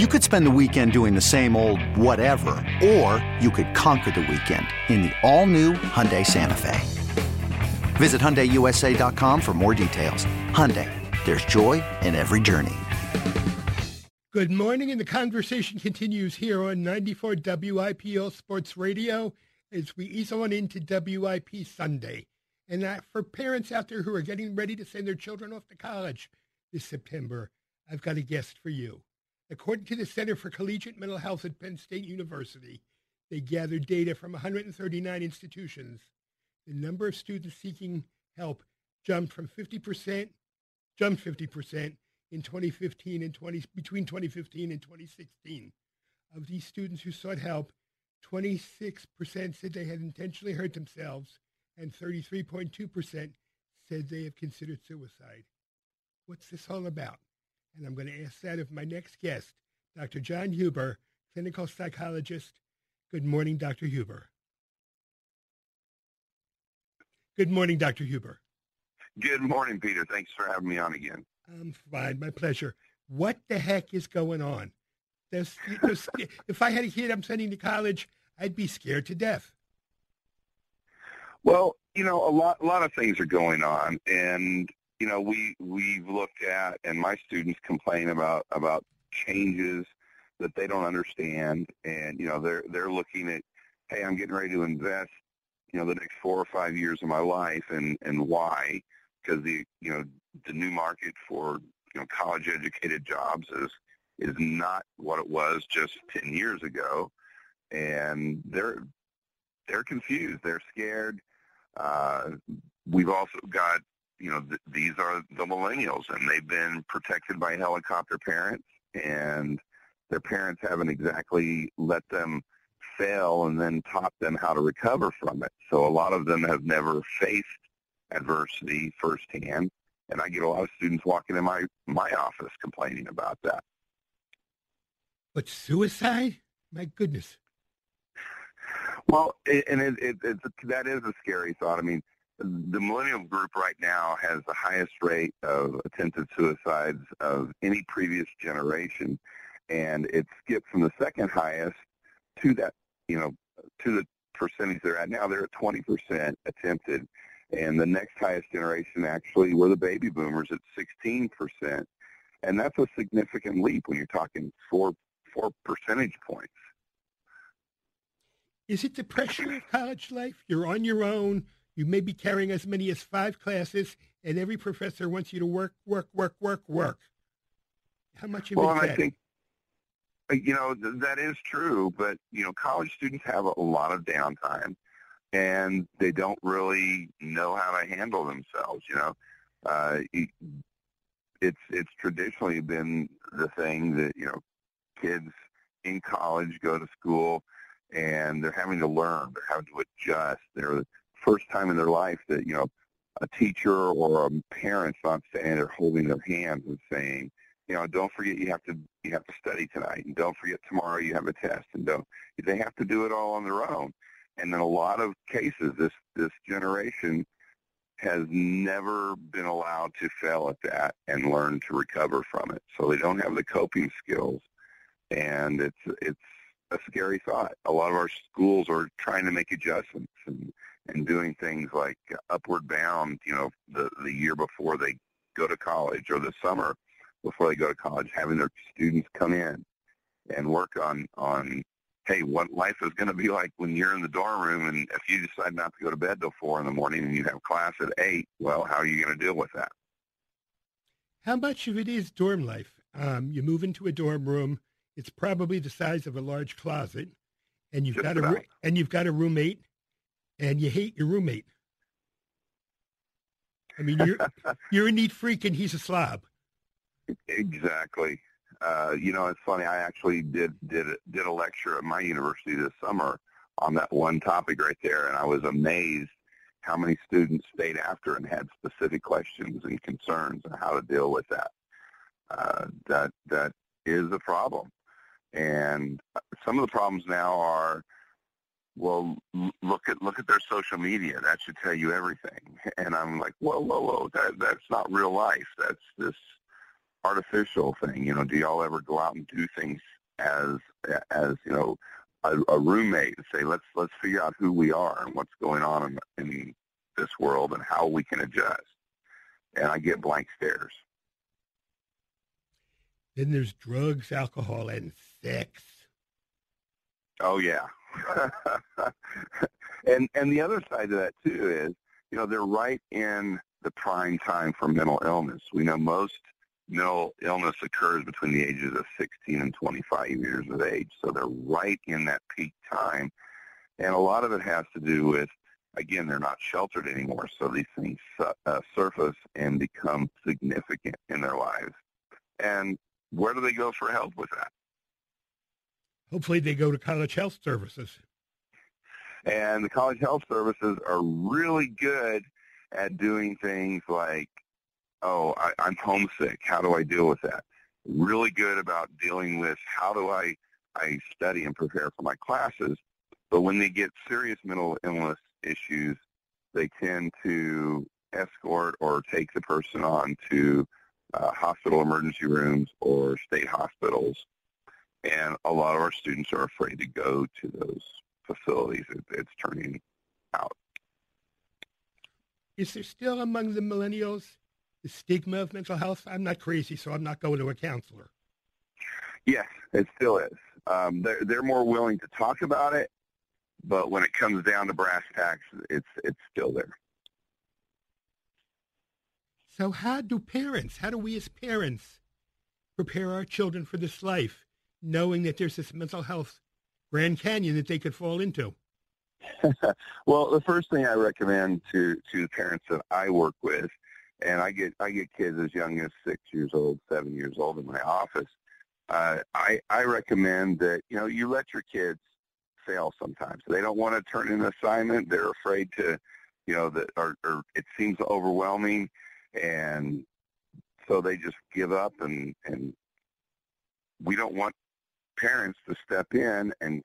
You could spend the weekend doing the same old whatever, or you could conquer the weekend in the all-new Hyundai Santa Fe. Visit HyundaiUSA.com for more details. Hyundai, there's joy in every journey. Good morning, and the conversation continues here on 94 WIPL Sports Radio as we ease on into WIP Sunday. And that for parents out there who are getting ready to send their children off to college this September, I've got a guest for you. According to the Center for Collegiate Mental Health at Penn State University, they gathered data from 139 institutions. The number of students seeking help jumped from 50%, jumped 50% in 2015 and 20, between 2015 and 2016. Of these students who sought help, 26% said they had intentionally hurt themselves, and 33.2% said they have considered suicide. What's this all about? And I'm going to ask that of my next guest, Dr. John Huber, clinical psychologist. Good morning, Dr. Huber. Good morning, Dr. Huber. Good morning, Peter. Thanks for having me on again. I'm fine. My pleasure. What the heck is going on? There's, there's, if I had a kid I'm sending to college, I'd be scared to death. Well, you know, a lot, a lot of things are going on, and you know, we we've looked at, and my students complain about about changes that they don't understand, and you know, they're they're looking at, hey, I'm getting ready to invest, you know, the next four or five years of my life, and and why? Because the you know the new market for you know college educated jobs is is not what it was just 10 years ago. And they're they're confused. They're scared. Uh, we've also got you know th- these are the millennials and they've been protected by helicopter parents and their parents haven't exactly let them fail and then taught them how to recover from it so a lot of them have never faced adversity firsthand and I get a lot of students walking in my my office complaining about that. But suicide? My goodness. Well, and it, it, it's that is a scary thought. I mean, the millennial group right now has the highest rate of attempted suicides of any previous generation, and it skipped from the second highest to that, you know, to the percentage they're at now. They're at 20% attempted and the next highest generation actually were the baby boomers at 16%. And that's a significant leap when you're talking four, four percentage points. Is it the pressure of college life? You're on your own. You may be carrying as many as five classes, and every professor wants you to work, work, work, work, work. How much of well? Well, I think you know that is true, but you know, college students have a lot of downtime and they don't really know how to handle themselves. You know, uh, it's it's traditionally been the thing that you know kids in college go to school and they're having to learn, they're having to adjust. They're the first time in their life that you know a teacher or a parent's not standing there holding their hands and saying, you know, don't forget you have to you have to study tonight, and don't forget tomorrow you have a test, and don't they have to do it all on their own. And in a lot of cases, this, this generation has never been allowed to fail at that and learn to recover from it. So they don't have the coping skills. And it's, it's a scary thought. A lot of our schools are trying to make adjustments and, and doing things like upward bound, you know, the, the year before they go to college or the summer before they go to college, having their students come in and work on, on hey, what life is going to be like when you're in the dorm room and if you decide not to go to bed till four in the morning and you have class at eight, well, how are you going to deal with that? How much of it is dorm life? Um, you move into a dorm room. It's probably the size of a large closet, and you've Just got about. a and you've got a roommate, and you hate your roommate. I mean, you're you're a neat freak, and he's a slob. Exactly. Uh, you know, it's funny. I actually did did did a lecture at my university this summer on that one topic right there, and I was amazed how many students stayed after and had specific questions and concerns on how to deal with that. Uh, that that is a problem, and some of the problems now are, well, look at look at their social media. That should tell you everything. And I'm like, whoa, whoa, whoa, that that's not real life. That's this artificial thing. You know, do y'all ever go out and do things as as you know a, a roommate and say let's let's figure out who we are and what's going on in, in this world and how we can adjust. And I get blank stares. Then there's drugs, alcohol, and sex. Oh yeah. and and the other side of that too is, you know, they're right in the prime time for mental illness. We know most mental illness occurs between the ages of 16 and 25 years of age. So they're right in that peak time. And a lot of it has to do with, again, they're not sheltered anymore. So these things uh, surface and become significant in their lives. And where do they go for help with that? Hopefully they go to college health services. And the college health services are really good at doing things like oh, I, I'm homesick. How do I deal with that? Really good about dealing with how do I, I study and prepare for my classes. But when they get serious mental illness issues, they tend to escort or take the person on to uh, hospital emergency rooms or state hospitals. And a lot of our students are afraid to go to those facilities. It, it's turning out. Is there still among the millennials the stigma of mental health. I'm not crazy, so I'm not going to a counselor. Yes, it still is. Um, they're they're more willing to talk about it, but when it comes down to brass tacks, it's it's still there. So how do parents, how do we as parents prepare our children for this life, knowing that there's this mental health Grand Canyon that they could fall into? well, the first thing I recommend to to parents that I work with and I get I get kids as young as six years old, seven years old in my office. Uh, I I recommend that you know you let your kids fail sometimes. They don't want to turn in an assignment. They're afraid to, you know, that or, or it seems overwhelming, and so they just give up. And and we don't want parents to step in and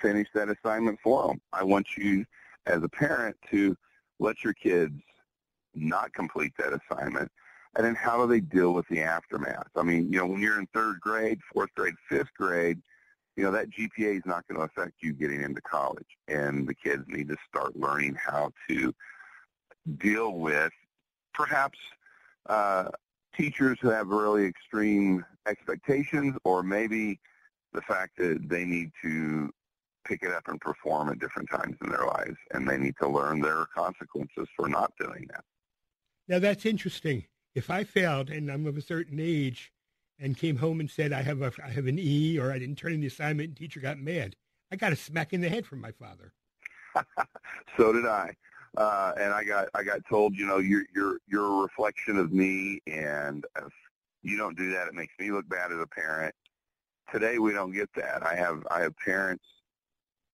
finish that assignment for them. I want you as a parent to let your kids not complete that assignment? And then how do they deal with the aftermath? I mean, you know, when you're in third grade, fourth grade, fifth grade, you know, that GPA is not going to affect you getting into college. And the kids need to start learning how to deal with perhaps uh, teachers who have really extreme expectations or maybe the fact that they need to pick it up and perform at different times in their lives and they need to learn their consequences for not doing that. Now that's interesting. If I failed and I'm of a certain age and came home and said I have a I have an E or I didn't turn in the assignment and teacher got mad, I got a smack in the head from my father. so did I. Uh, and I got I got told, you know, you're you're you're a reflection of me, and if you don't do that, it makes me look bad as a parent. Today we don't get that. I have I have parents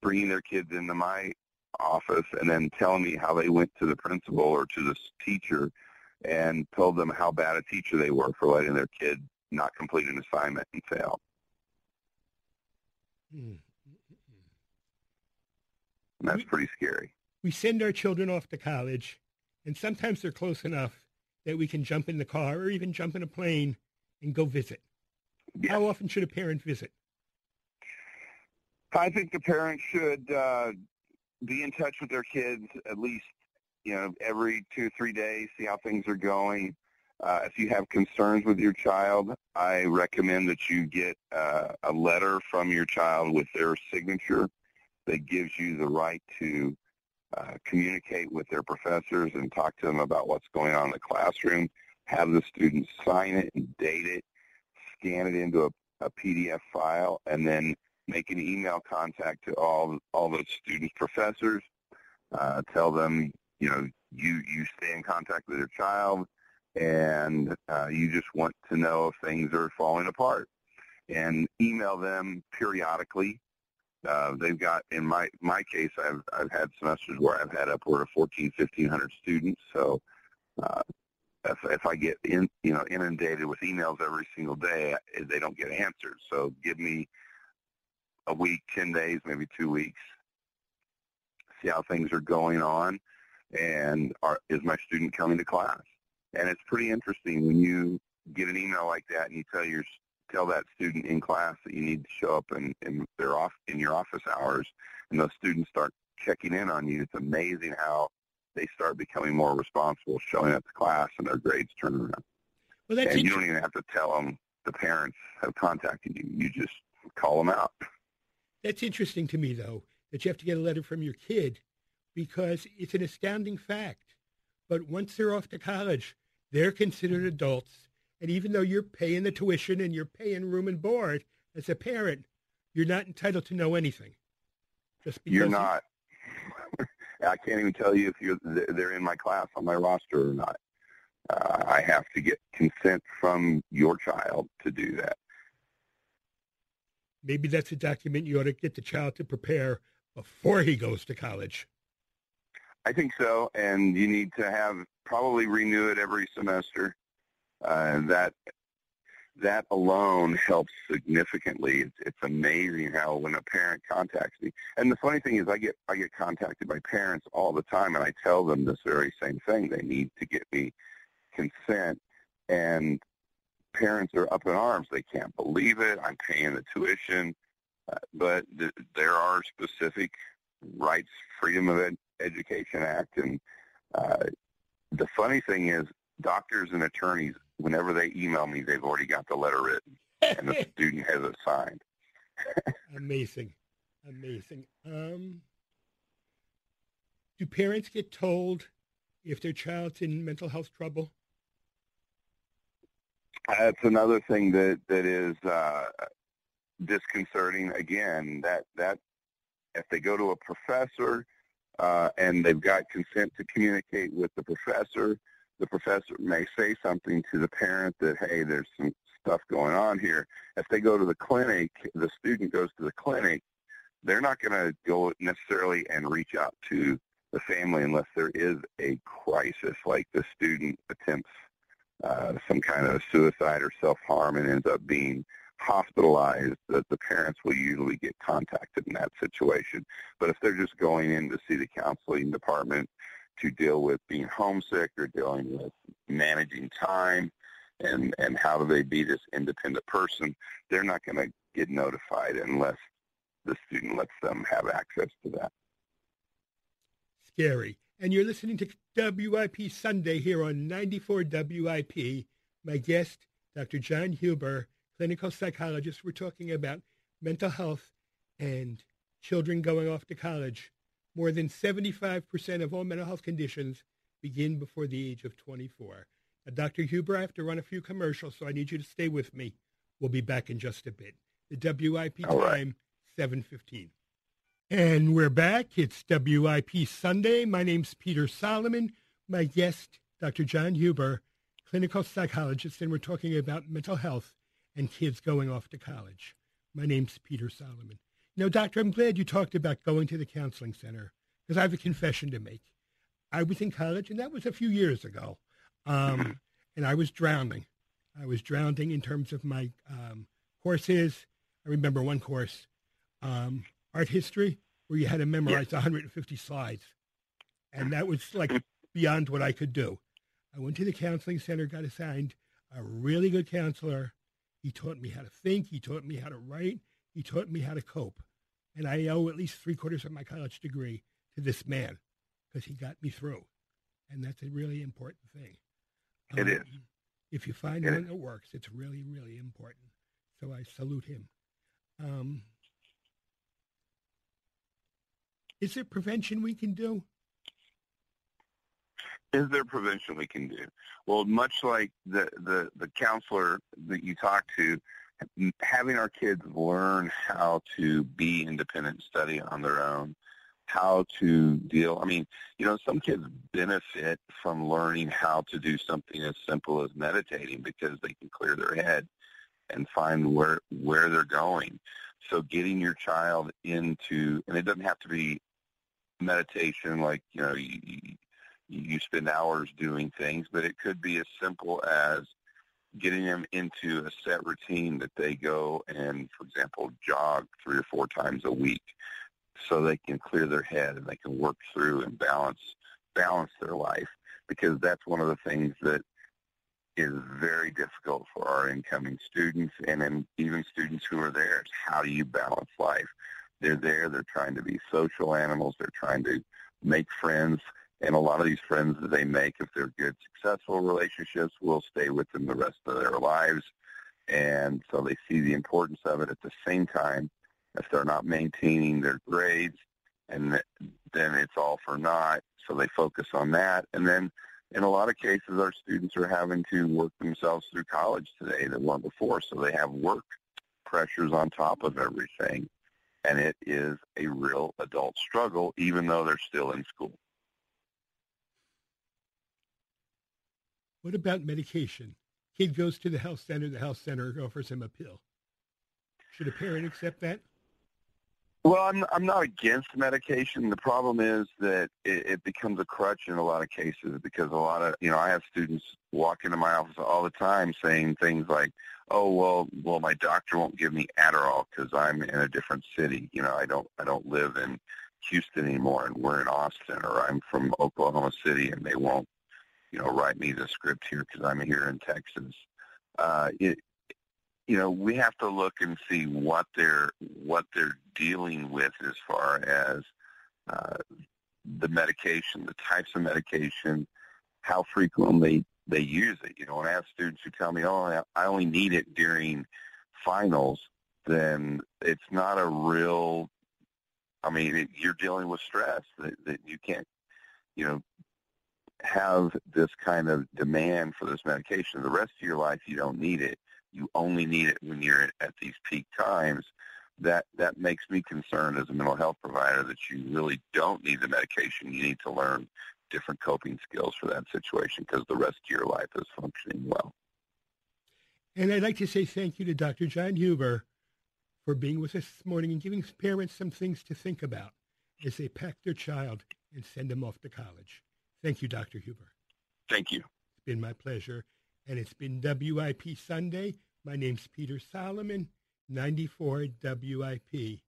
bringing their kids into my office and then telling me how they went to the principal or to the teacher and told them how bad a teacher they were for letting their kid not complete an assignment and fail. Mm. And that's we, pretty scary. We send our children off to college, and sometimes they're close enough that we can jump in the car or even jump in a plane and go visit. Yes. How often should a parent visit? I think the parent should uh, be in touch with their kids at least you know every two or three days see how things are going uh, if you have concerns with your child i recommend that you get uh, a letter from your child with their signature that gives you the right to uh, communicate with their professors and talk to them about what's going on in the classroom have the students sign it and date it scan it into a, a pdf file and then make an email contact to all all those students, professors. Uh, tell them, you know, you you stay in contact with your child, and uh, you just want to know if things are falling apart, and email them periodically. Uh, they've got, in my my case, I've I've had semesters where I've had upward of 14, 1500 students. So uh, if, if I get in, you know, inundated with emails every single day, they don't get answered. So give me a week, 10 days, maybe two weeks, see how things are going on, and are, is my student coming to class? And it's pretty interesting when you get an email like that and you tell your tell that student in class that you need to show up in, in their off in your office hours, and those students start checking in on you. It's amazing how they start becoming more responsible, showing up to class, and their grades turn around. Well, that's and you don't even have to tell them the parents have contacted you. You just call them out. That's interesting to me, though, that you have to get a letter from your kid because it's an astounding fact. But once they're off to college, they're considered adults. And even though you're paying the tuition and you're paying room and board as a parent, you're not entitled to know anything. Just because you're not. I can't even tell you if you're they're in my class on my roster or not. Uh, I have to get consent from your child to do that. Maybe that's a document you ought to get the child to prepare before he goes to college. I think so, and you need to have probably renew it every semester. Uh, that that alone helps significantly. It's, it's amazing how when a parent contacts me, and the funny thing is, I get I get contacted by parents all the time, and I tell them this very same thing. They need to get me consent, and parents are up in arms. They can't believe it. I'm paying the tuition, uh, but th- there are specific rights, Freedom of Ed- Education Act, and uh, the funny thing is, doctors and attorneys, whenever they email me, they've already got the letter written, and the student has it signed. amazing, amazing. Um, do parents get told if their child's in mental health trouble? That's another thing that that is uh, disconcerting. Again, that that if they go to a professor uh, and they've got consent to communicate with the professor, the professor may say something to the parent that hey, there's some stuff going on here. If they go to the clinic, the student goes to the clinic. They're not going to go necessarily and reach out to the family unless there is a crisis, like the student attempts uh, some kind of suicide or self-harm and ends up being hospitalized, that the parents will usually get contacted in that situation. But if they're just going in to see the counseling department to deal with being homesick or dealing with managing time and, and how do they be this independent person, they're not going to get notified unless the student lets them have access to that. Scary. And you're listening to WIP Sunday here on 94 WIP. My guest, Dr. John Huber, clinical psychologist. We're talking about mental health and children going off to college. More than 75% of all mental health conditions begin before the age of 24. Now, Dr. Huber, I have to run a few commercials, so I need you to stay with me. We'll be back in just a bit. The WIP All time, right. 715. And we're back. It's WIP Sunday. My name's Peter Solomon. My guest, Dr. John Huber, clinical psychologist, and we're talking about mental health and kids going off to college. My name's Peter Solomon. Know, doctor, I'm glad you talked about going to the counseling center because I have a confession to make. I was in college, and that was a few years ago, um, and I was drowning. I was drowning in terms of my um, courses. I remember one course. Um, art history where you had to memorize 150 slides. And that was like beyond what I could do. I went to the counseling center, got assigned a really good counselor. He taught me how to think. He taught me how to write. He taught me how to cope. And I owe at least three quarters of my college degree to this man because he got me through. And that's a really important thing. It um, is. If you find it one is. that works, it's really, really important. So I salute him. Um, Is there prevention we can do? Is there prevention we can do? Well, much like the, the, the counselor that you talked to, having our kids learn how to be independent, study on their own, how to deal. I mean, you know, some kids benefit from learning how to do something as simple as meditating because they can clear their head and find where where they're going. So getting your child into, and it doesn't have to be meditation, like you know, you, you spend hours doing things, but it could be as simple as getting them into a set routine that they go and, for example, jog three or four times a week, so they can clear their head and they can work through and balance balance their life. Because that's one of the things that is very difficult for our incoming students and then even students who are there. It's how do you balance life? They're there. They're trying to be social animals. They're trying to make friends. And a lot of these friends that they make, if they're good, successful relationships, will stay with them the rest of their lives. And so they see the importance of it at the same time. If they're not maintaining their grades, and then it's all for naught. So they focus on that. And then in a lot of cases, our students are having to work themselves through college today that weren't before. So they have work pressures on top of everything. And it is a real adult struggle, even though they're still in school. What about medication? Kid goes to the health center, the health center offers him a pill. Should a parent accept that? Well, I'm I'm not against medication. The problem is that it, it becomes a crutch in a lot of cases because a lot of you know I have students walk into my office all the time saying things like, "Oh, well, well, my doctor won't give me Adderall because I'm in a different city. You know, I don't I don't live in Houston anymore, and we're in Austin, or I'm from Oklahoma City, and they won't, you know, write me the script here because I'm here in Texas." Uh, it, you know, we have to look and see what they're what they're dealing with as far as uh, the medication, the types of medication, how frequently they use it. You know, when I have students who tell me, "Oh, I only need it during finals," then it's not a real. I mean, it, you're dealing with stress that, that you can't, you know, have this kind of demand for this medication. The rest of your life, you don't need it you only need it when you're at these peak times, that that makes me concerned as a mental health provider that you really don't need the medication. You need to learn different coping skills for that situation because the rest of your life is functioning well. And I'd like to say thank you to Dr. John Huber for being with us this morning and giving parents some things to think about as they pack their child and send them off to college. Thank you, Dr. Huber. Thank you. It's been my pleasure. And it's been WIP Sunday. My name's Peter Solomon, 94 WIP.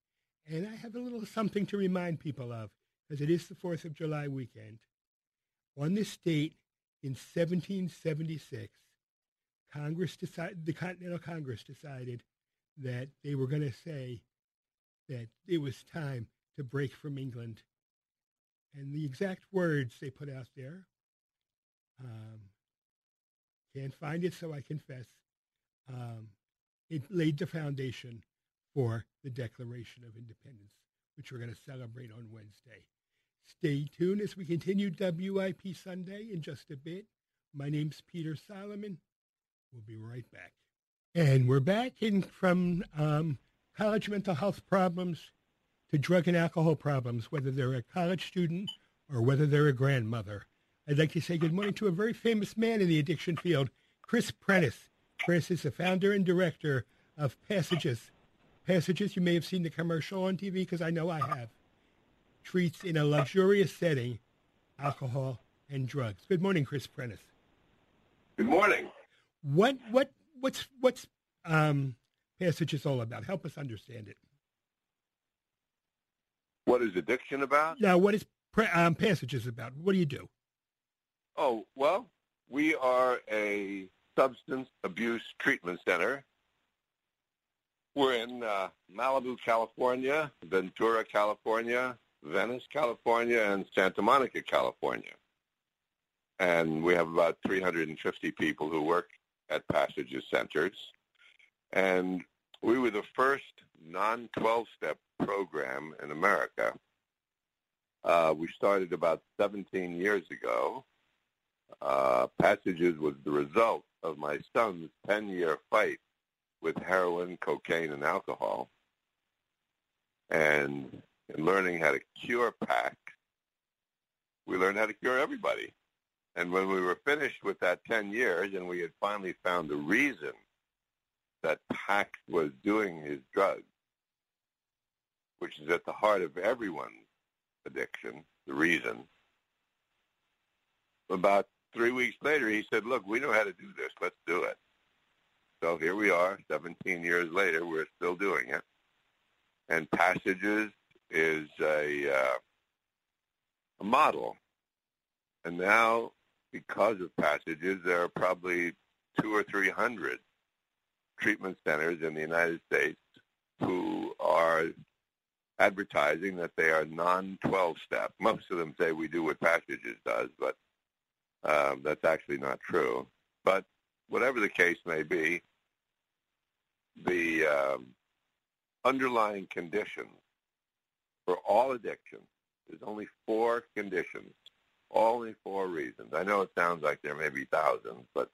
And I have a little something to remind people of, because it is the 4th of July weekend. On this date in 1776, Congress decided, the Continental Congress decided that they were going to say that it was time to break from England. And the exact words they put out there, um, can't find it, so I confess, um, it laid the foundation for the Declaration of Independence, which we're going to celebrate on Wednesday. Stay tuned as we continue WIP Sunday in just a bit. My name's Peter Solomon. We'll be right back. And we're back in from um, college mental health problems to drug and alcohol problems, whether they're a college student or whether they're a grandmother. I'd like to say good morning to a very famous man in the addiction field, Chris Prentiss. Chris is the founder and director of Passages. Passages, you may have seen the commercial on TV because I know I have, treats in a luxurious setting alcohol and drugs. Good morning, Chris Prentiss. Good morning. What what what's what's um, Passages all about? Help us understand it. What is addiction about? Now, what is um, Passages about? What do you do? Oh well, we are a substance abuse treatment center. We're in uh, Malibu, California, Ventura, California, Venice, California, and Santa Monica, California. And we have about 350 people who work at Passages Centers. And we were the first non-12-step program in America. Uh, we started about 17 years ago. Uh, Passages was the result of my son's 10-year fight with heroin, cocaine, and alcohol. And in learning how to cure Pax, we learned how to cure everybody. And when we were finished with that 10 years and we had finally found the reason that Pax was doing his drugs, which is at the heart of everyone's addiction, the reason, about three weeks later, he said, look, we know how to do this. Let's do it. So here we are, 17 years later, we're still doing it. And Passages is a, uh, a model. And now, because of Passages, there are probably two or three hundred treatment centers in the United States who are advertising that they are non-12 step. Most of them say we do what Passages does, but um, that's actually not true. But whatever the case may be, the um, underlying conditions for all addiction, there's only four conditions, only four reasons. I know it sounds like there may be thousands, but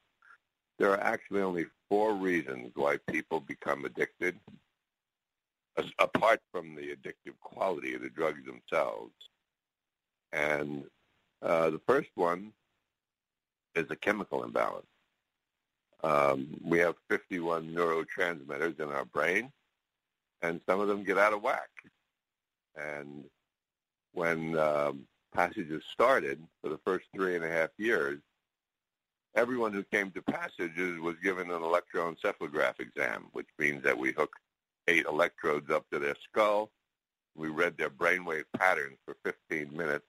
there are actually only four reasons why people become addicted, apart from the addictive quality of the drugs themselves. And uh, the first one is a chemical imbalance. Um, we have 51 neurotransmitters in our brain, and some of them get out of whack. And when um, passages started for the first three and a half years, everyone who came to passages was given an electroencephalograph exam, which means that we hook eight electrodes up to their skull. We read their brainwave patterns for 15 minutes,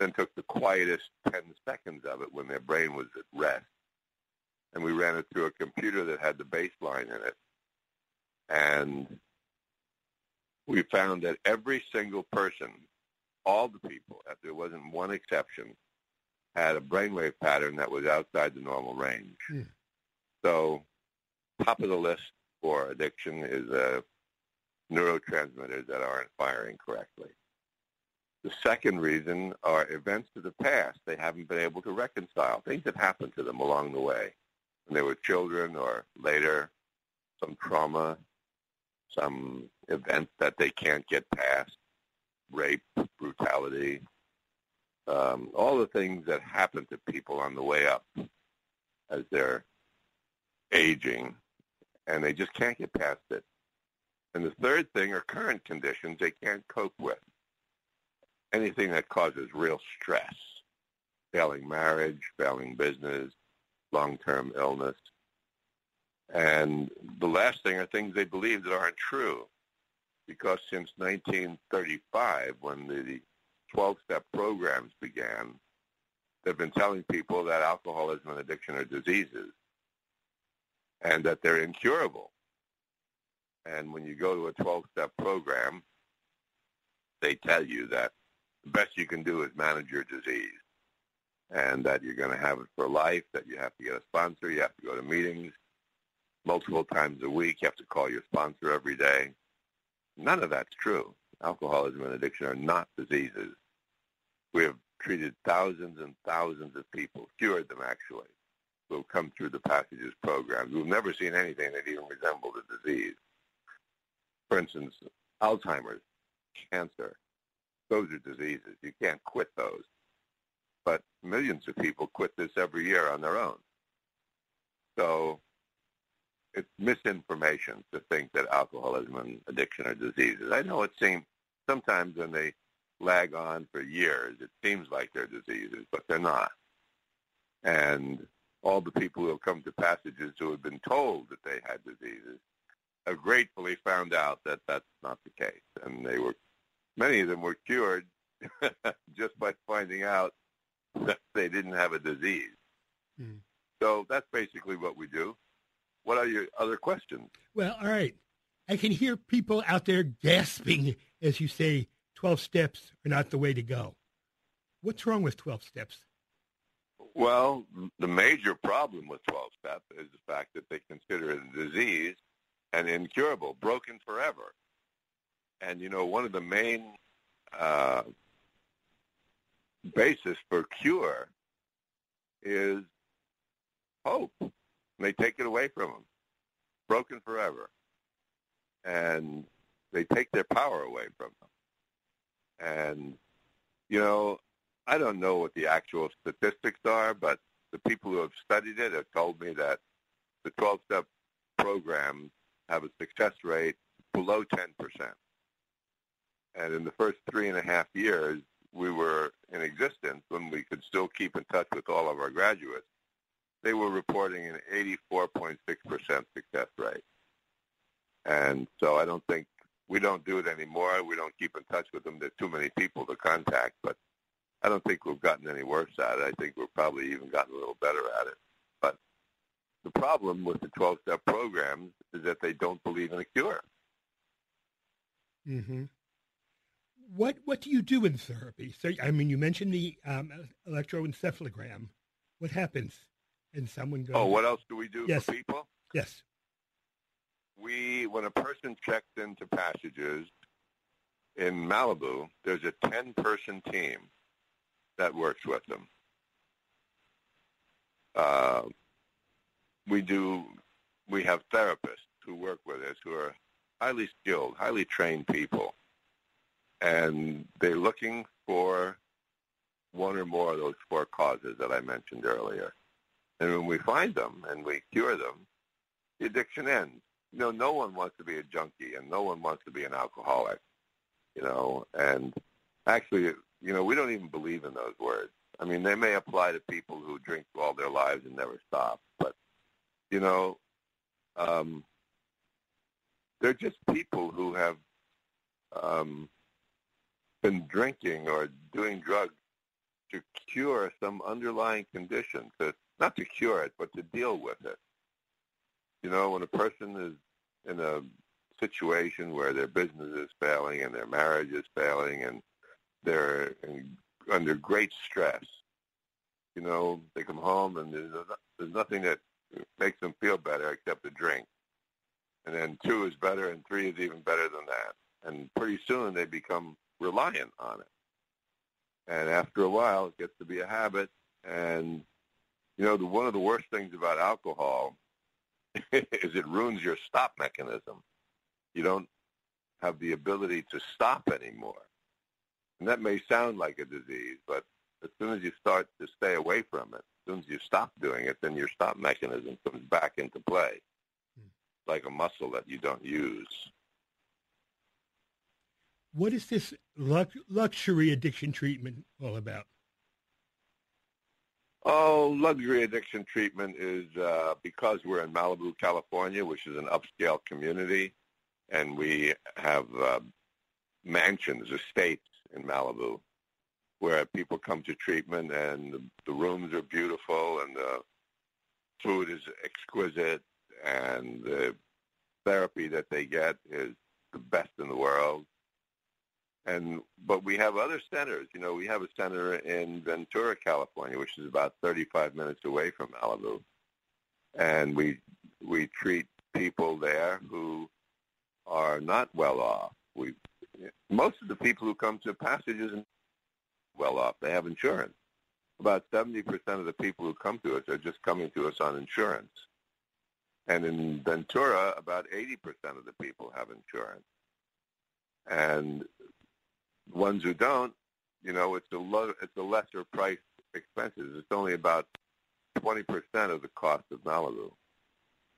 then took the quietest 10 seconds of it when their brain was at rest. And we ran it through a computer that had the baseline in it. And we found that every single person, all the people, if there wasn't one exception, had a brainwave pattern that was outside the normal range. Hmm. So top of the list for addiction is uh, neurotransmitters that aren't firing correctly. The second reason are events of the past they haven't been able to reconcile, things that happened to them along the way when they were children or later, some trauma, some event that they can't get past, rape, brutality, um, all the things that happen to people on the way up as they're aging, and they just can't get past it. And the third thing are current conditions they can't cope with. Anything that causes real stress, failing marriage, failing business, long-term illness. And the last thing are things they believe that aren't true. Because since 1935, when the 12-step programs began, they've been telling people that alcoholism and addiction are diseases and that they're incurable. And when you go to a 12-step program, they tell you that the best you can do is manage your disease and that you're going to have it for life, that you have to get a sponsor, you have to go to meetings multiple times a week, you have to call your sponsor every day. None of that's true. Alcoholism and addiction are not diseases. We have treated thousands and thousands of people, cured them actually, come through the Passages program, who've never seen anything that even resembled a disease. For instance, Alzheimer's, cancer, those are diseases. You can't quit those. But millions of people quit this every year on their own. So it's misinformation to think that alcoholism and addiction are diseases. I know it seems sometimes when they lag on for years. It seems like they're diseases, but they're not. And all the people who have come to passages who have been told that they had diseases have gratefully found out that that's not the case. And they were, many of them were cured just by finding out that they didn't have a disease. Mm. So that's basically what we do. What are your other questions? Well, all right. I can hear people out there gasping as you say, 12 steps are not the way to go. What's wrong with 12 steps? Well, the major problem with 12 step is the fact that they consider it a disease and incurable, broken forever. And, you know, one of the main uh, basis for cure is hope. And they take it away from them, broken forever. And they take their power away from them. And, you know, I don't know what the actual statistics are, but the people who have studied it have told me that the 12-step programs have a success rate below 10%. And in the first three and a half years we were in existence, when we could still keep in touch with all of our graduates, they were reporting an 84.6% success rate. And so I don't think we don't do it anymore. We don't keep in touch with them. There's too many people to contact, but I don't think we've gotten any worse at it. I think we've probably even gotten a little better at it. But the problem with the 12-step programs is that they don't believe in a cure. Mm-hmm. What what do you do in therapy? So I mean, you mentioned the um, electroencephalogram. What happens? And someone goes. Oh, what else do we do yes. for people? Yes. We, when a person checks into passages in Malibu, there's a 10-person team that works with them. Uh, we do. We have therapists who work with us who are highly skilled, highly trained people, and they're looking for one or more of those four causes that I mentioned earlier. And when we find them and we cure them, the addiction ends. You know, no one wants to be a junkie and no one wants to be an alcoholic, you know, and actually, you know, we don't even believe in those words. I mean, they may apply to people who drink all their lives and never stop, but, you know, um, they're just people who have um, been drinking or doing drugs to cure some underlying condition, to not to cure it, but to deal with it. You know, when a person is in a situation where their business is failing and their marriage is failing and they're in, under great stress, you know, they come home and there's, there's nothing that makes them feel better except a drink. And then two is better and three is even better than that. And pretty soon they become reliant on it. And after a while, it gets to be a habit. And, you know, the, one of the worst things about alcohol is it ruins your stop mechanism. You don't have the ability to stop anymore. And that may sound like a disease, but as soon as you start to stay away from it, as soon as you stop doing it, then your stop mechanism comes back into play, hmm. like a muscle that you don't use. What is this luxury addiction treatment all about? Oh, luxury addiction treatment is uh, because we're in Malibu, California, which is an upscale community, and we have uh, mansions, estates in Malibu, where people come to treatment, and the, rooms are beautiful, and the food is exquisite, and the therapy that they get is the best in the world and but we have other centers. You know, we have a center in Ventura, California, which is about 35 minutes away from Malibu, and we we treat people there who are not well off. We most of the people who come to passages well off. They have insurance. About 70% of the people who come to us are just coming to us on insurance. And in Ventura, about 80% of the people have insurance. And ones who don't, you know, it's a lo- it's a lesser price expenses. It's only about 20% of the cost of Malibu,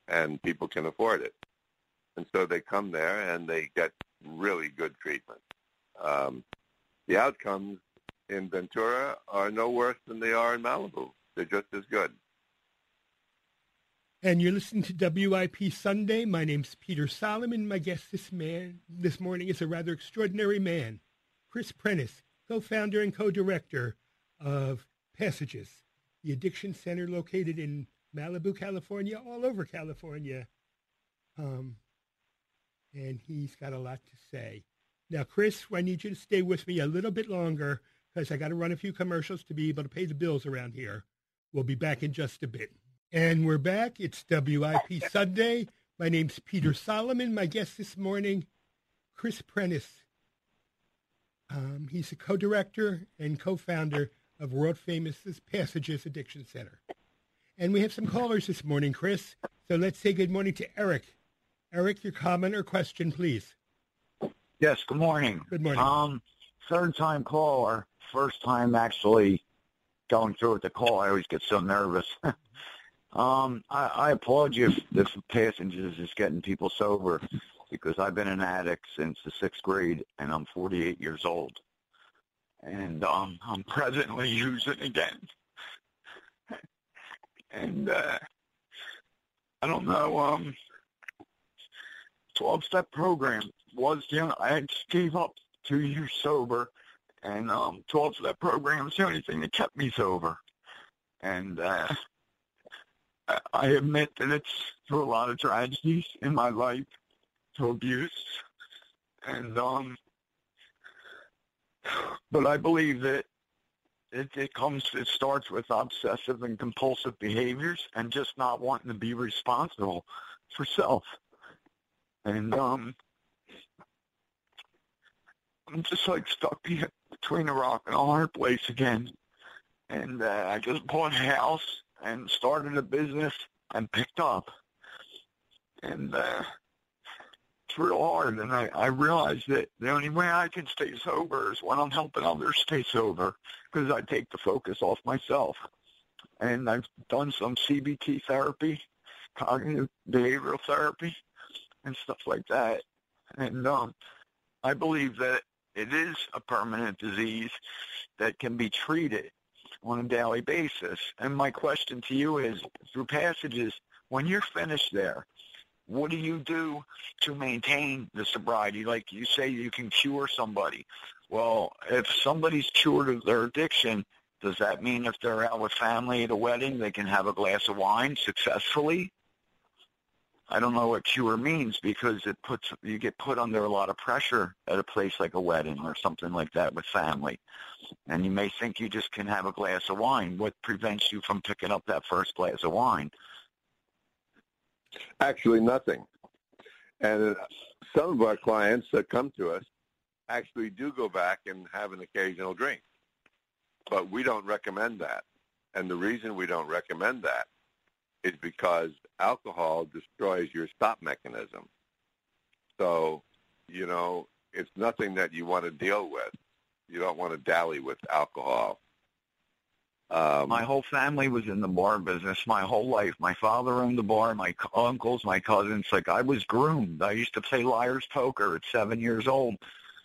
and people can afford it. And so they come there and they get really good treatment. Um, the outcomes in Ventura are no worse than they are in Malibu. They're just as good. And you're listening to WIP Sunday. My name's Peter Solomon. My guest this man this morning is a rather extraordinary man. Chris Prentiss, co-founder and co-director of Passages, the addiction center located in Malibu, California, all over California. Um, and he's got a lot to say. Now, Chris, I need you to stay with me a little bit longer because I got to run a few commercials to be able to pay the bills around here. We'll be back in just a bit. And we're back. It's WIP Sunday. My name's Peter Solomon. My guest this morning, Chris Prentiss, um, he's the co-director and co-founder of world famous Passages Addiction Center. And we have some callers this morning, Chris. So let's say good morning to Eric. Eric, your comment or question, please. Yes, good morning. Good morning. Um, third time caller, first time actually going through with the call. I always get so nervous. um, I, I applaud you if, if Passages is getting people sober because I've been an addict since the sixth grade, and I'm 48 years old, and um, I'm presently using again. and uh, I don't know. Um, 12-step program was the only, I gave up two years sober, and um, 12-step program is the only thing that kept me sober. And uh, I admit that it's through a lot of tragedies in my life, through abuse, and um, but I believe that it, it comes, it starts with obsessive and compulsive behaviors and just not wanting to be responsible for self. And um, I'm just like stuck between a rock and a hard place again. And uh, I just bought a house and started a business and picked up. And uh, it's real hard. And I, I realized that the only way I can stay sober is when I'm helping others stay sober because I take the focus off myself. And I've done some CBT therapy, cognitive behavioral therapy, and stuff like that. And um, I believe that it is a permanent disease that can be treated on a daily basis. And my question to you is, through passages, when you're finished there, what do you do to maintain the sobriety? Like you say, you can cure somebody. Well, if somebody's cured of their addiction, does that mean if they're out with family at a wedding, they can have a glass of wine successfully? I don't know what cure means because it puts you get put under a lot of pressure at a place like a wedding or something like that with family. And you may think you just can have a glass of wine. What prevents you from picking up that first glass of wine? Actually, nothing. And uh, some of our clients that come to us actually do go back and have an occasional drink. But we don't recommend that. And the reason we don't recommend that is because alcohol destroys your stop mechanism. So, you know, it's nothing that you want to deal with. You don't want to dally with alcohol. Um, my whole family was in the bar business my whole life. My father owned the bar, my uncles, my cousins. Like I was groomed. I used to play liar's poker at seven years old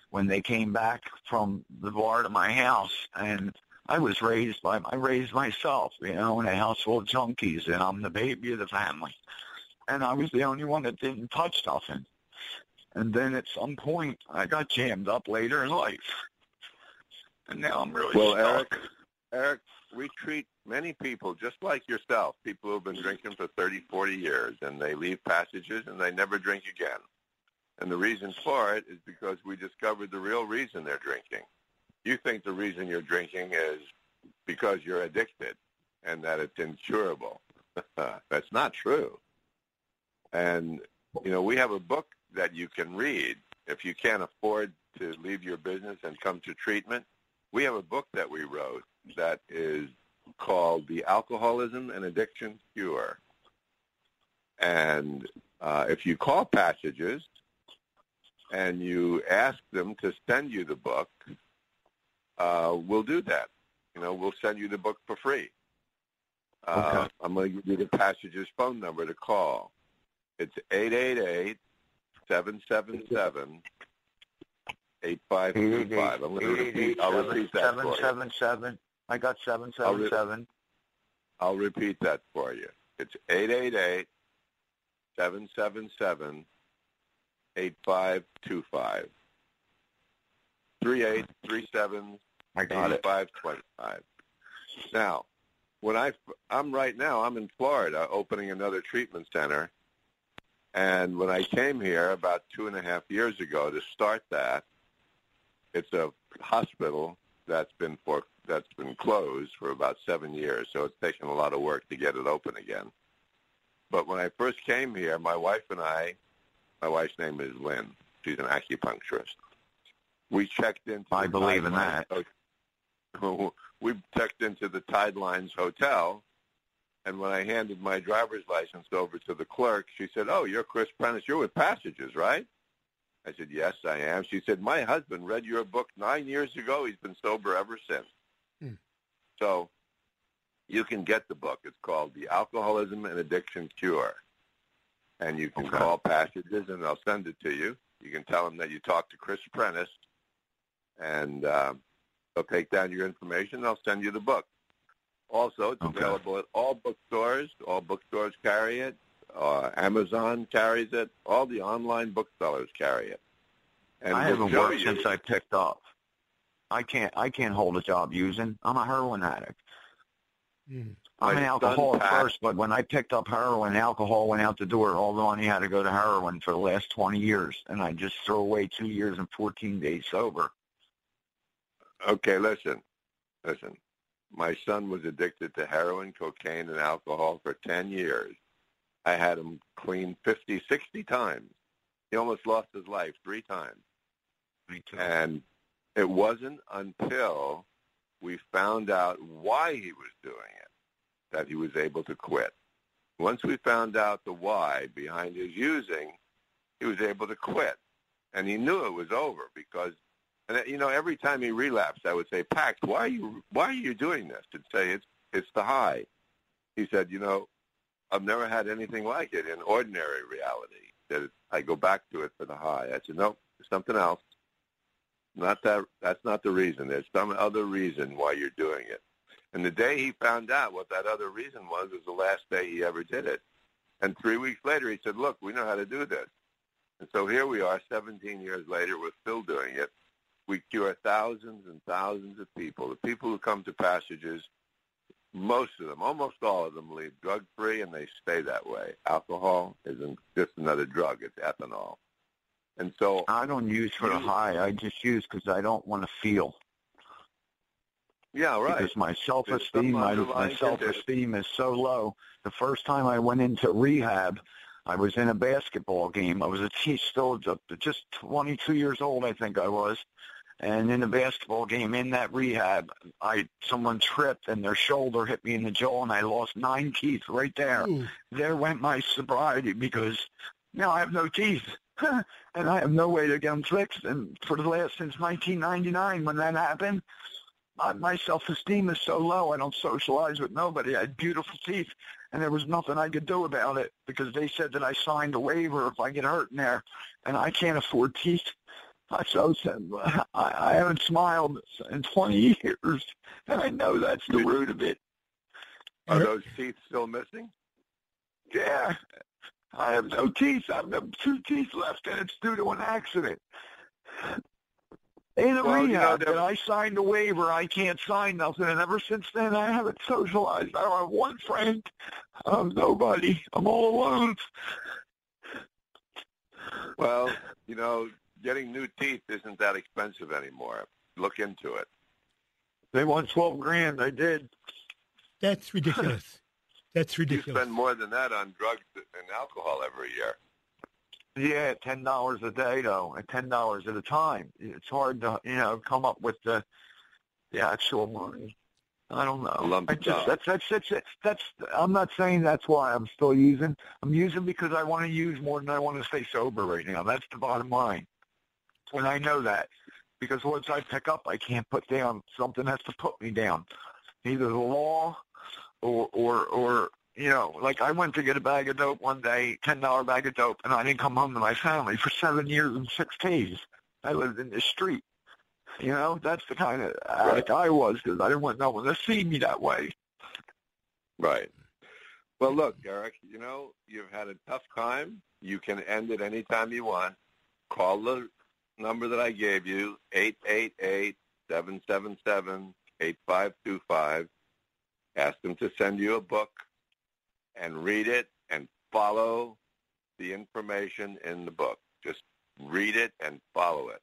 when they came back from the bar to my house. And I was raised by, I raised myself, you know, in a house full of junkies, and I'm the baby of the family. And I was the only one that didn't touch nothing. And then at some point, I got jammed up later in life. And now I'm really well, stuck. Eric. Eric, we treat many people just like yourself, people who have been drinking for 30, 40 years, and they leave passages and they never drink again. And the reason for it is because we discovered the real reason they're drinking you think the reason you're drinking is because you're addicted and that it's incurable. That's not true. And, you know, we have a book that you can read if you can't afford to leave your business and come to treatment. We have a book that we wrote that is called The Alcoholism and Addiction Cure. And uh, if you call Passages and you ask them to send you the book, uh, we'll do that. You know, we'll send you the book for free. Uh, okay. I'm going to give you the passage's phone number to call. It's eight eight eight seven seven seven eight five two five. I'm going to repeat. I'll repeat that seven, for you. Seven seven. I got seven seven seven. I'll repeat that for you. It's eight eight eight seven seven seven eight five two five. Three eight three seven I got it. Five twenty-five. Now, when I I'm right now I'm in Florida opening another treatment center, and when I came here about two and a half years ago to start that, it's a hospital that's been for that's been closed for about seven years, so it's taken a lot of work to get it open again. But when I first came here, my wife and I, my wife's name is Lynn. She's an acupuncturist. We checked into. I believe in that. Oh, we checked into the Tidelines Hotel, and when I handed my driver's license over to the clerk, she said, "Oh, you're Chris Prentiss. You're with Passages, right?" I said, "Yes, I am." She said, "My husband read your book nine years ago. He's been sober ever since." Hmm. So, you can get the book. It's called "The Alcoholism and Addiction Cure," and you can okay. call Passages, and they'll send it to you. You can tell them that you talked to Chris Prentiss, and uh, They'll take down your information. They'll send you the book. Also, it's okay. available at all bookstores. All bookstores carry it. Uh, Amazon carries it. All the online booksellers carry it. And I haven't worked you, since I picked up. I can't. I can't hold a job using. I'm a heroin addict. Mm. I'm an son alcoholic first, but when I picked up heroin, alcohol went out the door. All the money had to go to heroin for the last 20 years, and I just threw away two years and 14 days sober. Okay, listen, listen. My son was addicted to heroin, cocaine, and alcohol for 10 years. I had him clean 50, 60 times. He almost lost his life three times. Me too. And it wasn't until we found out why he was doing it that he was able to quit. Once we found out the why behind his using, he was able to quit. And he knew it was over because, and you know, every time he relapsed, I would say, Pax, why are you, why are you doing this? He'd say, it's, it's the high. He said, you know, I've never had anything like it in ordinary reality. That I go back to it for the high. I said, no, something else. Not that. That's not the reason. There's some other reason why you're doing it. And the day he found out what that other reason was was the last day he ever did it. And three weeks later, he said, "Look, we know how to do this." And so here we are, 17 years later, we're still doing it. We cure thousands and thousands of people. The people who come to passages, most of them, almost all of them, leave drug-free, and they stay that way. Alcohol isn't just another drug; it's ethanol. And so I don't use for the high. I just use because I don't want to feel. Yeah, right. Because my self-esteem, my, my self-esteem is so low. The first time I went into rehab, I was in a basketball game. I was a te- still just 22 years old, I think I was. And in a basketball game in that rehab, I someone tripped and their shoulder hit me in the jaw, and I lost nine teeth right there. Ooh. There went my sobriety because now I have no teeth. and I have no way to get them fixed. And for the last since 1999, when that happened, my, my self-esteem is so low. I don't socialize with nobody. I had beautiful teeth, and there was nothing I could do about it because they said that I signed a waiver if I get hurt in there, and I can't afford teeth. I so said I, I haven't smiled in 20 years, and I know that's the root of it. Are those teeth still missing? Yeah, I have no teeth. I have two teeth left, and it's due to an accident. In a Well, you know, rehab, that I signed a waiver. I can't sign nothing, and ever since then, I haven't socialized. I don't have one friend. I have nobody. I'm all alone. Well, you know, getting new teeth isn't that expensive anymore. Look into it. They want twelve grand. I did. That's ridiculous. That's ridiculous. You spend more than that on drugs and alcohol every year. Yeah, ten dollars a day though, and ten dollars at a time. It's hard to you know come up with the the actual money. I don't know. Lump I just that's that's that's that's, that's I'm not saying that's why I'm still using. I'm using because I want to use more than I want to stay sober right now. That's the bottom line. And I know that because once I pick up, I can't put down. Something has to put me down. Either the law or or or you know, like I went to get a bag of dope one day, ten dollar bag of dope, and I didn't come home to my family for seven years and six days. I lived in the street. You know, that's the kind of addict I was because I didn't want no one to see me that way. Right. Well, look, Derek, you know, you've had a tough time. You can end it any time you want. Call the number that I gave you, eight eight eight seven seven seven eight five two five. Ask them to send you a book and read it and follow the information in the book. Just read it and follow it.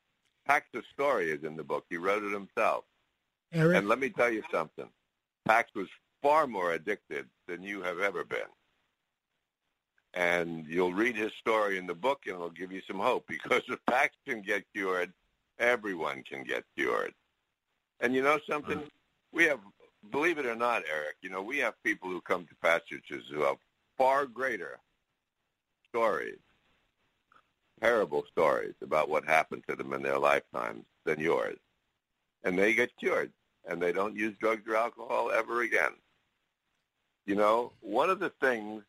Pax's story is in the book. He wrote it himself. Eric, And let me tell you something. Pax was far more addicted than you have ever been. And you'll read his story in the book and it'll give you some hope because if Pax can get cured, everyone can get cured. And you know something? We have, believe it or not, Eric, you know, we have people who come to passages who have far greater stories, terrible stories about what happened to them in their lifetimes than yours. And they get cured and they don't use drugs or alcohol ever again. You know, one of the things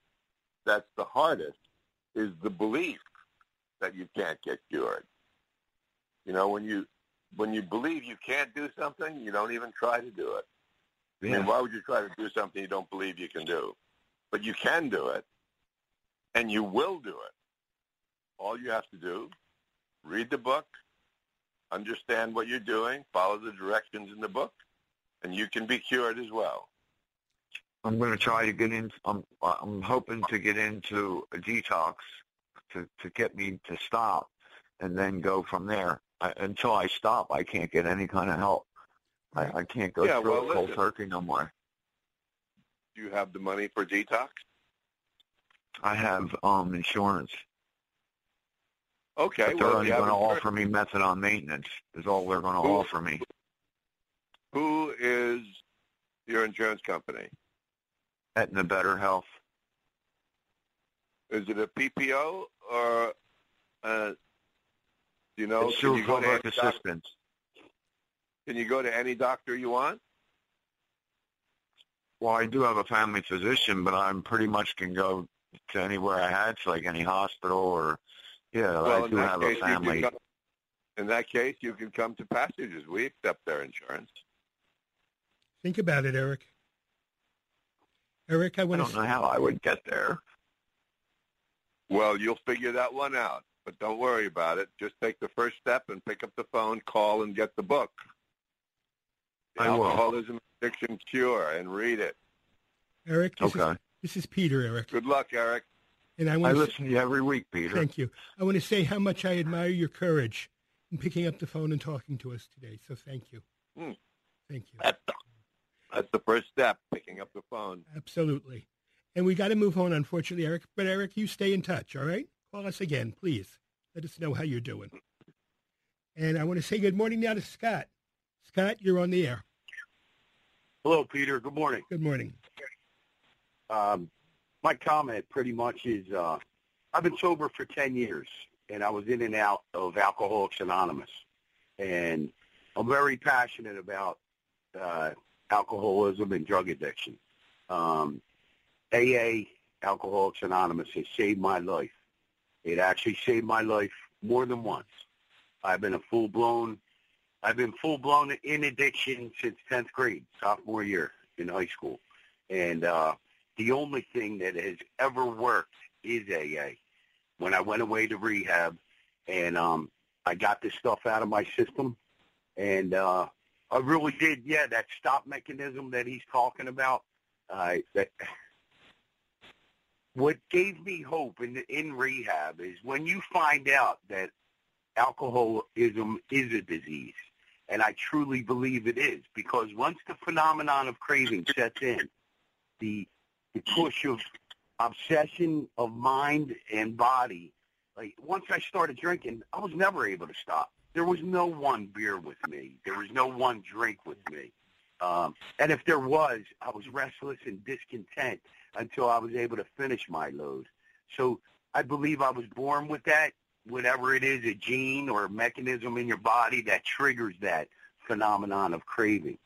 that's the hardest is the belief that you can't get cured. You know, when you when you believe you can't do something, you don't even try to do it. I mean, why would you try to do something you don't believe you can do? But you can do it, and you will do it. All you have to do, read the book, understand what you're doing, follow the directions in the book, and you can be cured as well. I'm going to try to get in. I'm I'm hoping to get into a detox to to get me to stop, and then go from there. I, until I stop, I can't get any kind of help. I, I can't go Yeah, through well, a cold listen. turkey no more. Do you have the money for detox? I have um insurance, Okay, but they're well, only going to offer me methadone maintenance. Is all they're going to offer me. Who is your insurance company? Aetna Better Health. Is it a PPO or uh, you know? it's can through you go to public any doc- assistance. Can you go to any doctor you want? Well, I do have a family physician, but I'm pretty much can go to anywhere I had to, like any hospital or yeah, well, I do have case, a family. Come, in that case, you can come to Passages. We accept their insurance. Think about it, Eric. Eric, I I don't to. know how I would get there. Well, you'll figure that one out, but don't worry about it. Just take the first step and pick up the phone, call, and get the book. The I will. Alcoholism Addiction Cure, and read it. Eric, this, Okay. is, this is Peter, Eric, Good luck, Eric. and I I want to. listen to you every week, Peter. Thank you. I want to say how much I admire your courage in picking up the phone and talking to us today. So thank you. Hmm. Thank you. That's the, that's the first step, picking up the phone. Absolutely. And we got to move on, unfortunately, Eric. But Eric, you stay in touch, all right? Call us again, please. Let us know how you're doing. And I want to say good morning now to Scott. Scott, you're on the air. Hello, Peter. Good morning. Good morning. Um, my comment pretty much is uh, I've been sober for 10 years, and I was in and out of Alcoholics Anonymous. And I'm very passionate about uh, alcoholism and drug addiction. Um, AA, Alcoholics Anonymous, has saved my life. It actually saved my life more than once. I've been a full-blown, I've been full-blown in addiction since 10th grade, sophomore year in high school. And uh, the only thing that has ever worked is AA. When I went away to rehab and um, I got this stuff out of my system, and uh, I really did, yeah, that stop mechanism that he's talking about. Uh, that what gave me hope in in rehab is when you find out that alcoholism is a disease, and I truly believe it is, because once the phenomenon of craving sets in, the the push of obsession of mind and body. Like once I started drinking, I was never able to stop. There was no one beer with me. There was no one drink with me. Um, and if there was, I was restless and discontent until I was able to finish my load. So I believe I was born with that, whatever it is, a gene or a mechanism in your body that triggers that phenomenon of craving.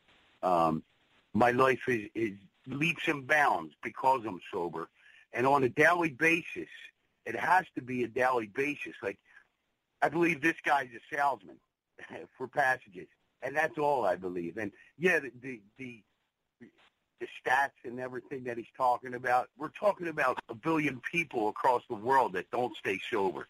Um, my life is, is leaps and bounds because I'm sober. And on a daily basis, it has to be a daily basis. Like, I believe this guy's a salesman for passages. And that's all I believe. And yeah, the, the, the, the stats and everything that he's talking about, we're talking about a billion people across the world that don't stay sober.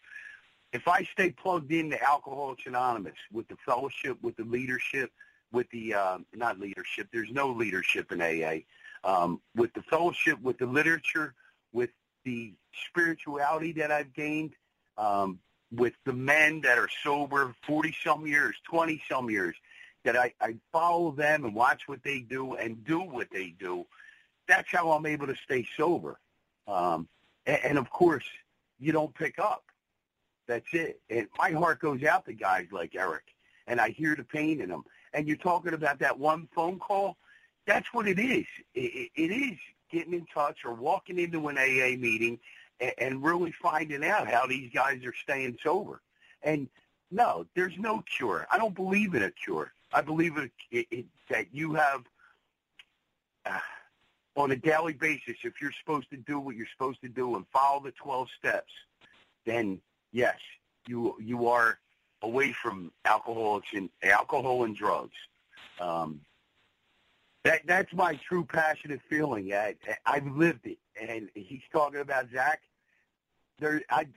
If I stay plugged into Alcoholics Anonymous with the fellowship, with the leadership, with the, uh, not leadership, there's no leadership in AA, um, with the fellowship, with the literature, with the spirituality that I've gained, um, with the men that are sober 40-some years, 20-some years, that I, I follow them and watch what they do and do what they do, that's how I'm able to stay sober. Um, and, and, of course, you don't pick up. That's it. And my heart goes out to guys like Eric, and I hear the pain in them. And you're talking about that one phone call. That's what it is. It, it is getting in touch or walking into an AA meeting and, really finding out how these guys are staying sober. And no, there's no cure. I don't believe in a cure. I believe it, it, it, that you have, uh, on a daily basis, if you're supposed to do what you're supposed to do and follow the 12 steps, then yes, you you are away from alcoholics and alcohol and drugs. Um, that that's my true passionate feeling. I, I've lived it, and he's talking about Zach. There, I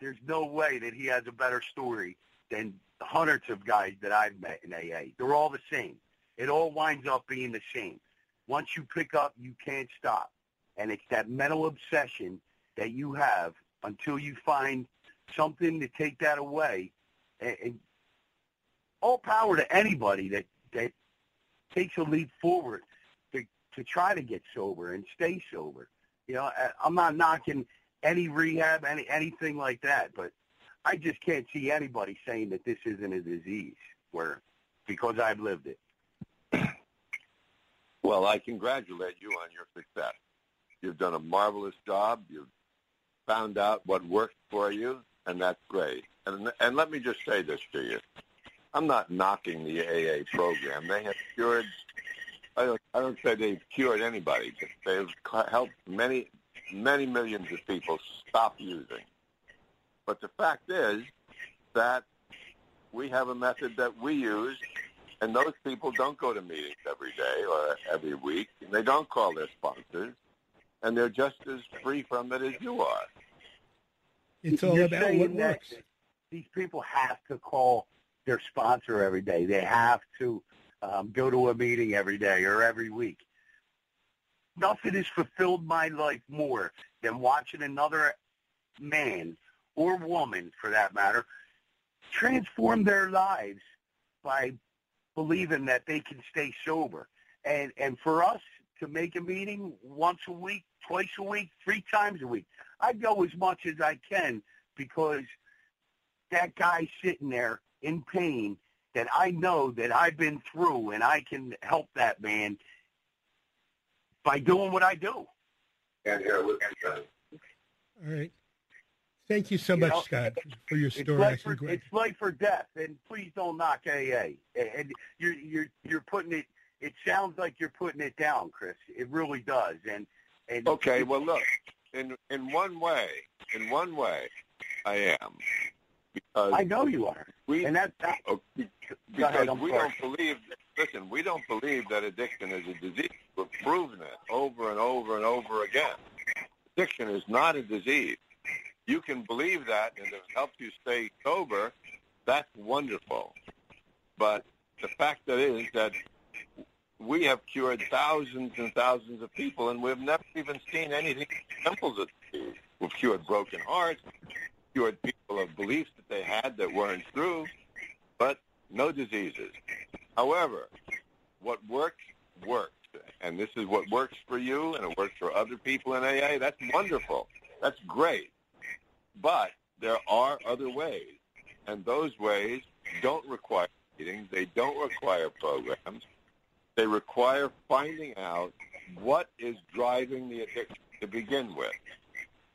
there's no way that he has a better story than hundreds of guys that I've met in AA. They're all the same. It all winds up being the same. once you pick up, you can't stop. And it's that mental obsession that you have until you find something to take that away. And, and all power to anybody that, that takes a leap forward to, to try to get sober and stay sober. You know, I'm not knocking any rehab, any anything like that, but I just can't see anybody saying that this isn't a disease where because I've lived it. Well, I congratulate you on your success. You've done a marvelous job. You've found out what worked for you, and that's great. And, and let me just say this to you. I'm not knocking the AA program. They have cured, I don't, I don't say they've cured anybody, but they've helped many, many millions of people stop using. But the fact is that we have a method that we use and those people don't go to meetings every day or every week. And they don't call their sponsors. And they're just as free from it as you are. It's all You're about saying what that works. These people have to call their sponsor every day. They have to um, go to a meeting every day or every week. Nothing has fulfilled my life more than watching another man or woman, for that matter, transform their lives by believing that they can stay sober. And and for us to make a meeting once a week, twice a week, three times a week, I go as much as I can because that guy sitting there in pain that I know that I've been through and I can help that man by doing what I do. And here, look All right. Thank you so You much, know, Scott, for your story. I life, for, it's life or death, and please don't knock AA. And you're you're you're putting it. It sounds like you're putting it down, Chris. It really does. And and Okay, well, look, in, in one way, in one way, I am. Because I know you are, we, and that, that oh, Go because ahead, we sorry. don't believe, listen, we don't believe that addiction is a disease. We've proven it over and over and over again. Addiction is not a disease. You can believe that, and if it helps you stay sober, that's wonderful. But the fact that is that we have cured thousands and thousands of people, and we've never even seen anything resembles a disease. We've cured broken hearts, cured people of beliefs that they had that weren't true, but no diseases. However, what works, works. And this is what works for you, and it works for other people in AA. That's wonderful. That's great. But there are other ways, and those ways don't require meetings. They don't require programs. They require finding out what is driving the addiction to begin with.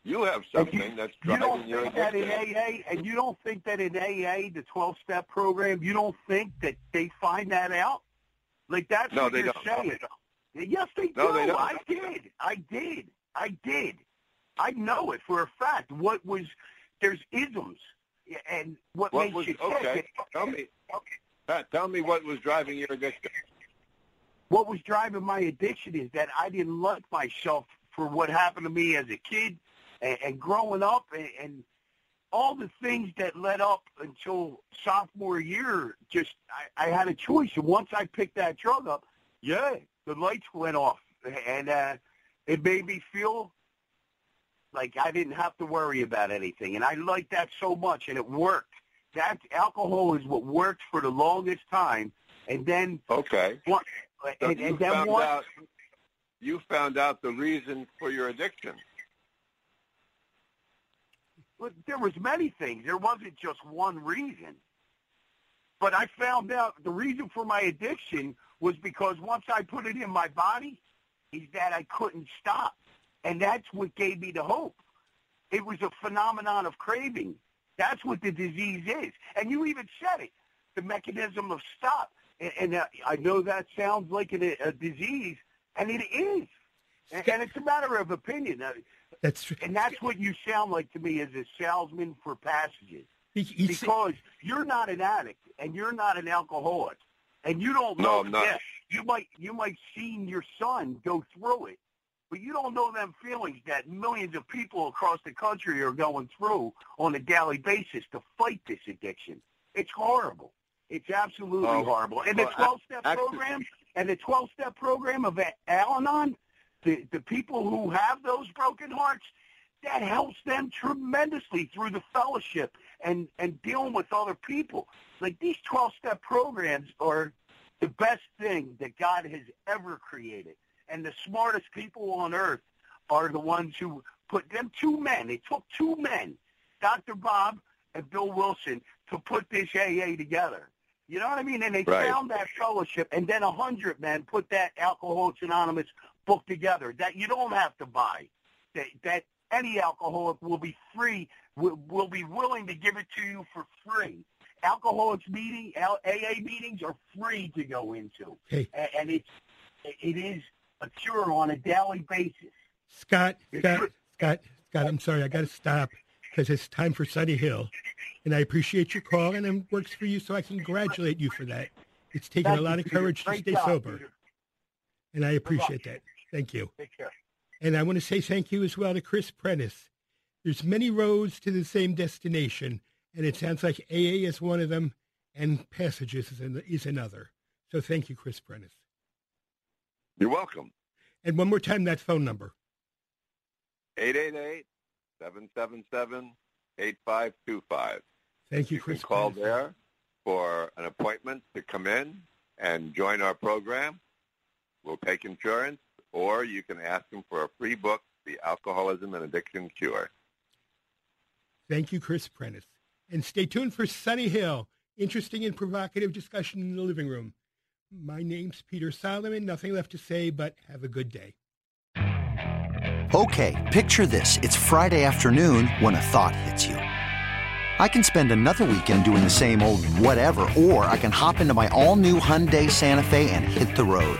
You have something that's driving you don't think that in. AA, and you don't think that in AA, the 12-step program, you don't think that they find that out? Like that's No, what they you're don't. saying. Yes, they No, do. they. I did. I did. I did. I know it for a fact. What was there's isms, and what, What makes was you okay? Tell me, okay. Pat, tell me what was driving your addiction. what was driving my addiction is that I didn't like myself for what happened to me as a kid and, and growing up and, and all the things that led up until sophomore year. Just I, I had a choice, and once I picked that drug up, yeah, the lights went off, and uh, it made me feel like I didn't have to worry about anything, and I liked that so much, and it worked. That alcohol is what worked for the longest time, and then Okay. what? So And, you and then found what? out you found out the reason for your addiction. But there was many things. There wasn't just one reason. But I found out the reason for my addiction was because once I put it in my body, is that I couldn't stop. And that's what gave me the hope. It was a phenomenon of craving. That's what the disease is. And you even said it, the mechanism of stop. And, and I know that sounds like a, a disease, and it is. And, and it's a matter of opinion. That's true. and that's what you sound like to me as a salesman for passages. He- he Because you're not an addict and you're not an alcoholic. And you don't know No, know I'm not. yeah, you might you might seen your son go through it. But you don't know them feelings that millions of people across the country are going through on a daily basis to fight this addiction. It's horrible. It's absolutely Oh, horrible. And the 12 step program, And the 12-step program of Al-Anon, the, the people who have those broken hearts, that helps them tremendously through the fellowship and, and dealing with other people. Like these 12-step programs are the best thing that God has ever created. And the smartest people on earth are the ones who put them two men. It took two men, Dr. Bob and Bill Wilson, to put this AA together. You know what I mean? And they right. found that fellowship, and then a hundred men put that Alcoholics Anonymous book together that you don't have to buy. That, that any alcoholic will be free, will, will be willing to give it to you for free. Alcoholics meeting, AA meetings are free to go into, hey. and it's it is a cure on a daily basis. Scott, Scott, Scott, Scott, I'm sorry, I got to stop because it's time for Sunny Hill, and I appreciate your call, and it works for you, so I congratulate you for that. It's taken a lot of courage to stay sober, and I appreciate that. Thank you. Take care. And I want to say thank you as well to Chris Prentiss. There's many roads to the same destination, and it sounds like AA is one of them, and Passages is another. So thank you, Chris Prentiss. You're welcome. And one more time, that phone number. 888 777 8525. Thank you, you Chris. Can call there for an appointment to come in and join our program. We'll take insurance, or you can ask them for a free book, The Alcoholism and Addiction Cure. Thank you, Chris Prentiss. And stay tuned for Sunny Hill. Interesting and provocative discussion in the living room. My name's Peter Solomon. Nothing left to say, but have a good day. Okay, picture this. It's Friday afternoon when a thought hits you. I can spend another weekend doing the same old whatever, or I can hop into my all-new Hyundai Santa Fe and hit the road.